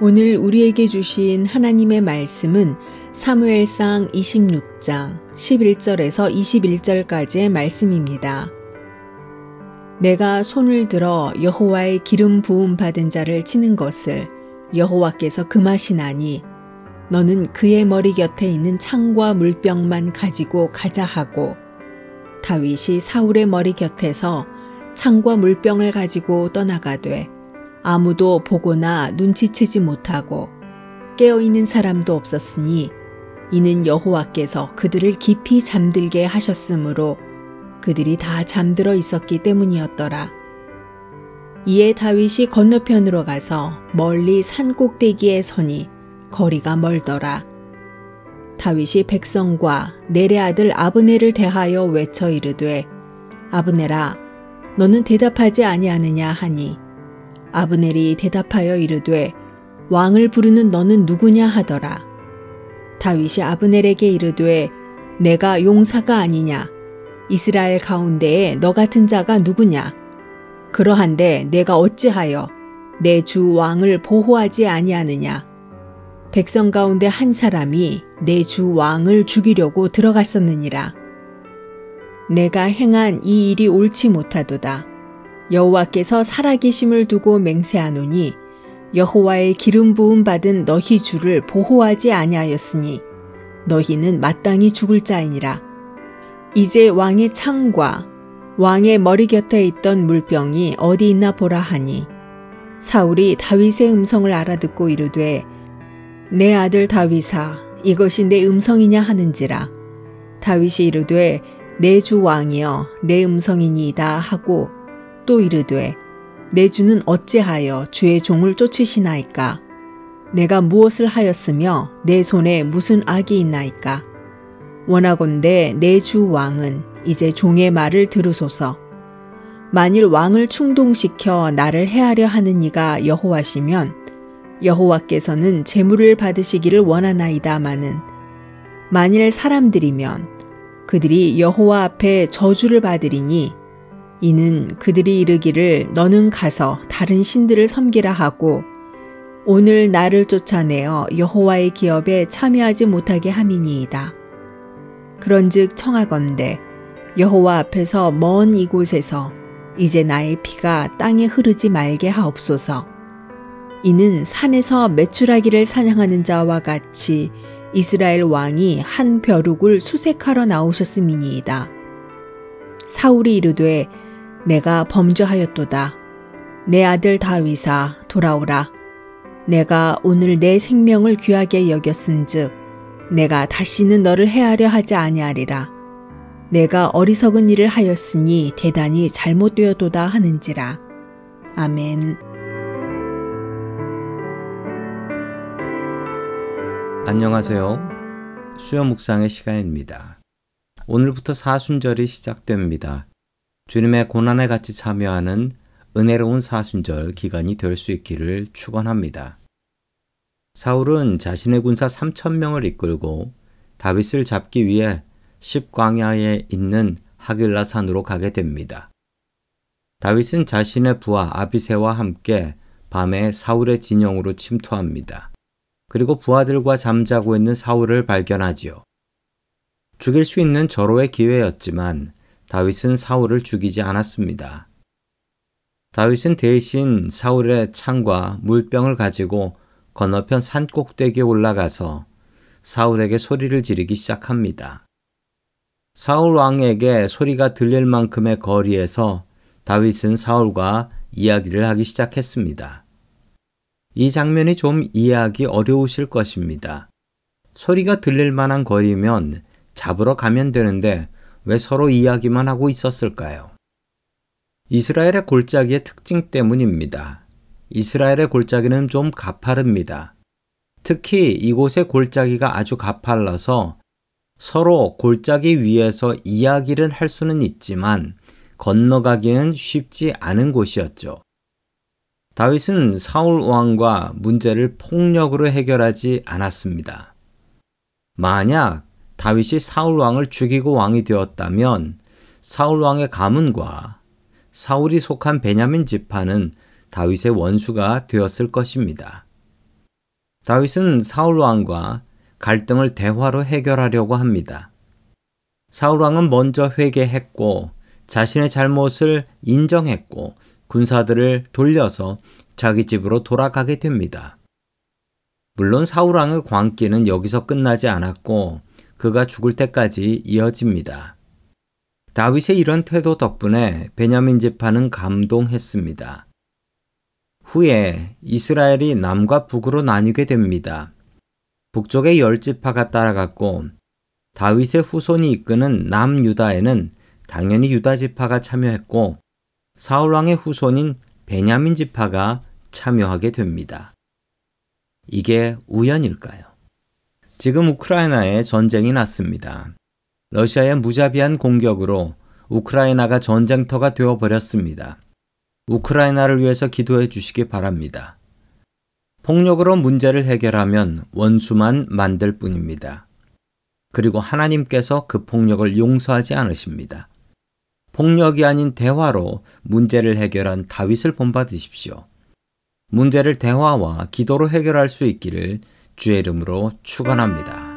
오늘 우리에게 주신 하나님의 말씀은 사무엘상 26장 11절에서 21절까지의 말씀입니다. 내가 손을 들어 여호와의 기름 부음 받은 자를 치는 것을 여호와께서 금하시나니 너는 그의 머리 곁에 있는 창과 물병만 가지고 가자 하고 다윗이 사울의 머리 곁에서 창과 물병을 가지고 떠나가되 아무도 보거나 눈치채지 못하고 깨어있는 사람도 없었으니 이는 여호와께서 그들을 깊이 잠들게 하셨으므로 그들이 다 잠들어 있었기 때문이었더라. 이에 다윗이 건너편으로 가서 멀리 산 꼭대기에 서니 거리가 멀더라. 다윗이 백성과 내레 아들 아브네를 대하여 외쳐 이르되 아브네라 너는 대답하지 아니하느냐 하니 아브넬이 대답하여 이르되 왕을 부르는 너는 누구냐 하더라. 다윗이 아브넬에게 이르되 내가 용사가 아니냐? 이스라엘 가운데에 너 같은 자가 누구냐? 그러한데 내가 어찌하여 내 주 왕을 보호하지 아니하느냐? 백성 가운데 한 사람이 내 주 왕을 죽이려고 들어갔었느니라. 내가 행한 이 일이 옳지 못하도다 여호와께서 살아계심을 두고 맹세하노니 여호와의 기름 부음 받은 너희 주를 보호하지 아니하였으니 너희는 마땅히 죽을 자이니라. 이제 왕의 창과 왕의 머리 곁에 있던 물병이 어디 있나 보라 하니 사울이 다윗의 음성을 알아듣고 이르되 내 아들 다윗아 이것이 내 음성이냐 하는지라 다윗이 이르되 내 주 왕이여 내 음성이니이다 하고 또 이르되 내 주는 어찌하여 주의 종을 쫓으시나이까? 내가 무엇을 하였으며 내 손에 무슨 악이 있나이까? 원하건대 내 주 왕은 이제 종의 말을 들으소서. 만일 왕을 충동시켜 나를 해하려 하는 이가 여호와시면 여호와께서는 재물을 받으시기를 원하나이다마는 만일 사람들이면 그들이 여호와 앞에 저주를 받으리니 이는 그들이 이르기를 너는 가서 다른 신들을 섬기라 하고 오늘 나를 쫓아내어 여호와의 기업에 참여하지 못하게 함이니이다. 그런즉 청하건대 여호와 앞에서 먼 이곳에서 이제 나의 피가 땅에 흐르지 말게 하옵소서. 이는 산에서 메추라기를 사냥하는 자와 같이 이스라엘 왕이 한 벼룩을 수색하러 나오셨음이니이다. 사울이 이르되 내가 범죄하였도다. 내 아들 다윗아 돌아오라. 내가 오늘 내 생명을 귀하게 여겼은즉 내가 다시는 너를 해하려 하지 아니하리라. 내가 어리석은 일을 하였으니 대단히 잘못되었도다 하는지라. 아멘. 안녕하세요. 수요 묵상의 시간입니다. 오늘부터 사순절이 시작됩니다. 주님의 고난에 같이 참여하는 은혜로운 사순절 기간이 될 수 있기를 축원합니다. 사울은 자신의 군사 3천 명을 이끌고 다윗을 잡기 위해 십광야에 있는 하길라 산으로 가게 됩니다. 다윗은 자신의 부하 아비세와 함께 밤에 사울의 진영으로 침투합니다. 그리고 부하들과 잠자고 있는 사울을 발견하지요. 죽일 수 있는 절호의 기회였지만 다윗은 사울을 죽이지 않았습니다. 다윗은 대신 사울의 창과 물병을 가지고 건너편 산 꼭대기에 올라가서 사울에게 소리를 지르기 시작합니다. 사울 왕에게 소리가 들릴 만큼의 거리에서 다윗은 사울과 이야기를 하기 시작했습니다. 이 장면이 좀 이해하기 어려우실 것입니다. 소리가 들릴 만한 거리면 잡으러 가면 되는데 왜 서로 이야기만 하고 있었을까요? 이스라엘의 골짜기의 특징 때문입니다. 이스라엘의 골짜기는 좀 가파릅니다. 특히 이곳의 골짜기가 아주 가팔라서 서로 골짜기 위에서 이야기를 할 수는 있지만 건너가기는 쉽지 않은 곳이었죠. 다윗은 사울 왕과 문제를 폭력으로 해결하지 않았습니다. 만약 다윗이 사울 왕을 죽이고 왕이 되었다면 사울 왕의 가문과 사울이 속한 베냐민 지파는 다윗의 원수가 되었을 것입니다. 다윗은 사울 왕과 갈등을 대화로 해결하려고 합니다. 사울 왕은 먼저 회개했고 자신의 잘못을 인정했고 군사들을 돌려서 자기 집으로 돌아가게 됩니다. 물론 사울 왕의 광기는 여기서 끝나지 않았고 그가 죽을 때까지 이어집니다. 다윗의 이런 태도 덕분에 베냐민 지파는 감동했습니다. 후에 이스라엘이 남과 북으로 나뉘게 됩니다. 북쪽의 열 지파가 따라갔고 다윗의 후손이 이끄는 남유다에는 당연히 유다 지파가 참여했고 사울 왕의 후손인 베냐민 지파가 참여하게 됩니다. 이게 우연일까요? 지금 우크라이나에 전쟁이 났습니다. 러시아의 무자비한 공격으로 우크라이나가 전쟁터가 되어버렸습니다. 우크라이나를 위해서 기도해 주시기 바랍니다. 폭력으로 문제를 해결하면 원수만 만들 뿐입니다. 그리고 하나님께서 그 폭력을 용서하지 않으십니다. 폭력이 아닌 대화로 문제를 해결한 다윗을 본받으십시오. 문제를 대화와 기도로 해결할 수 있기를 주의 이름으로 축원합니다.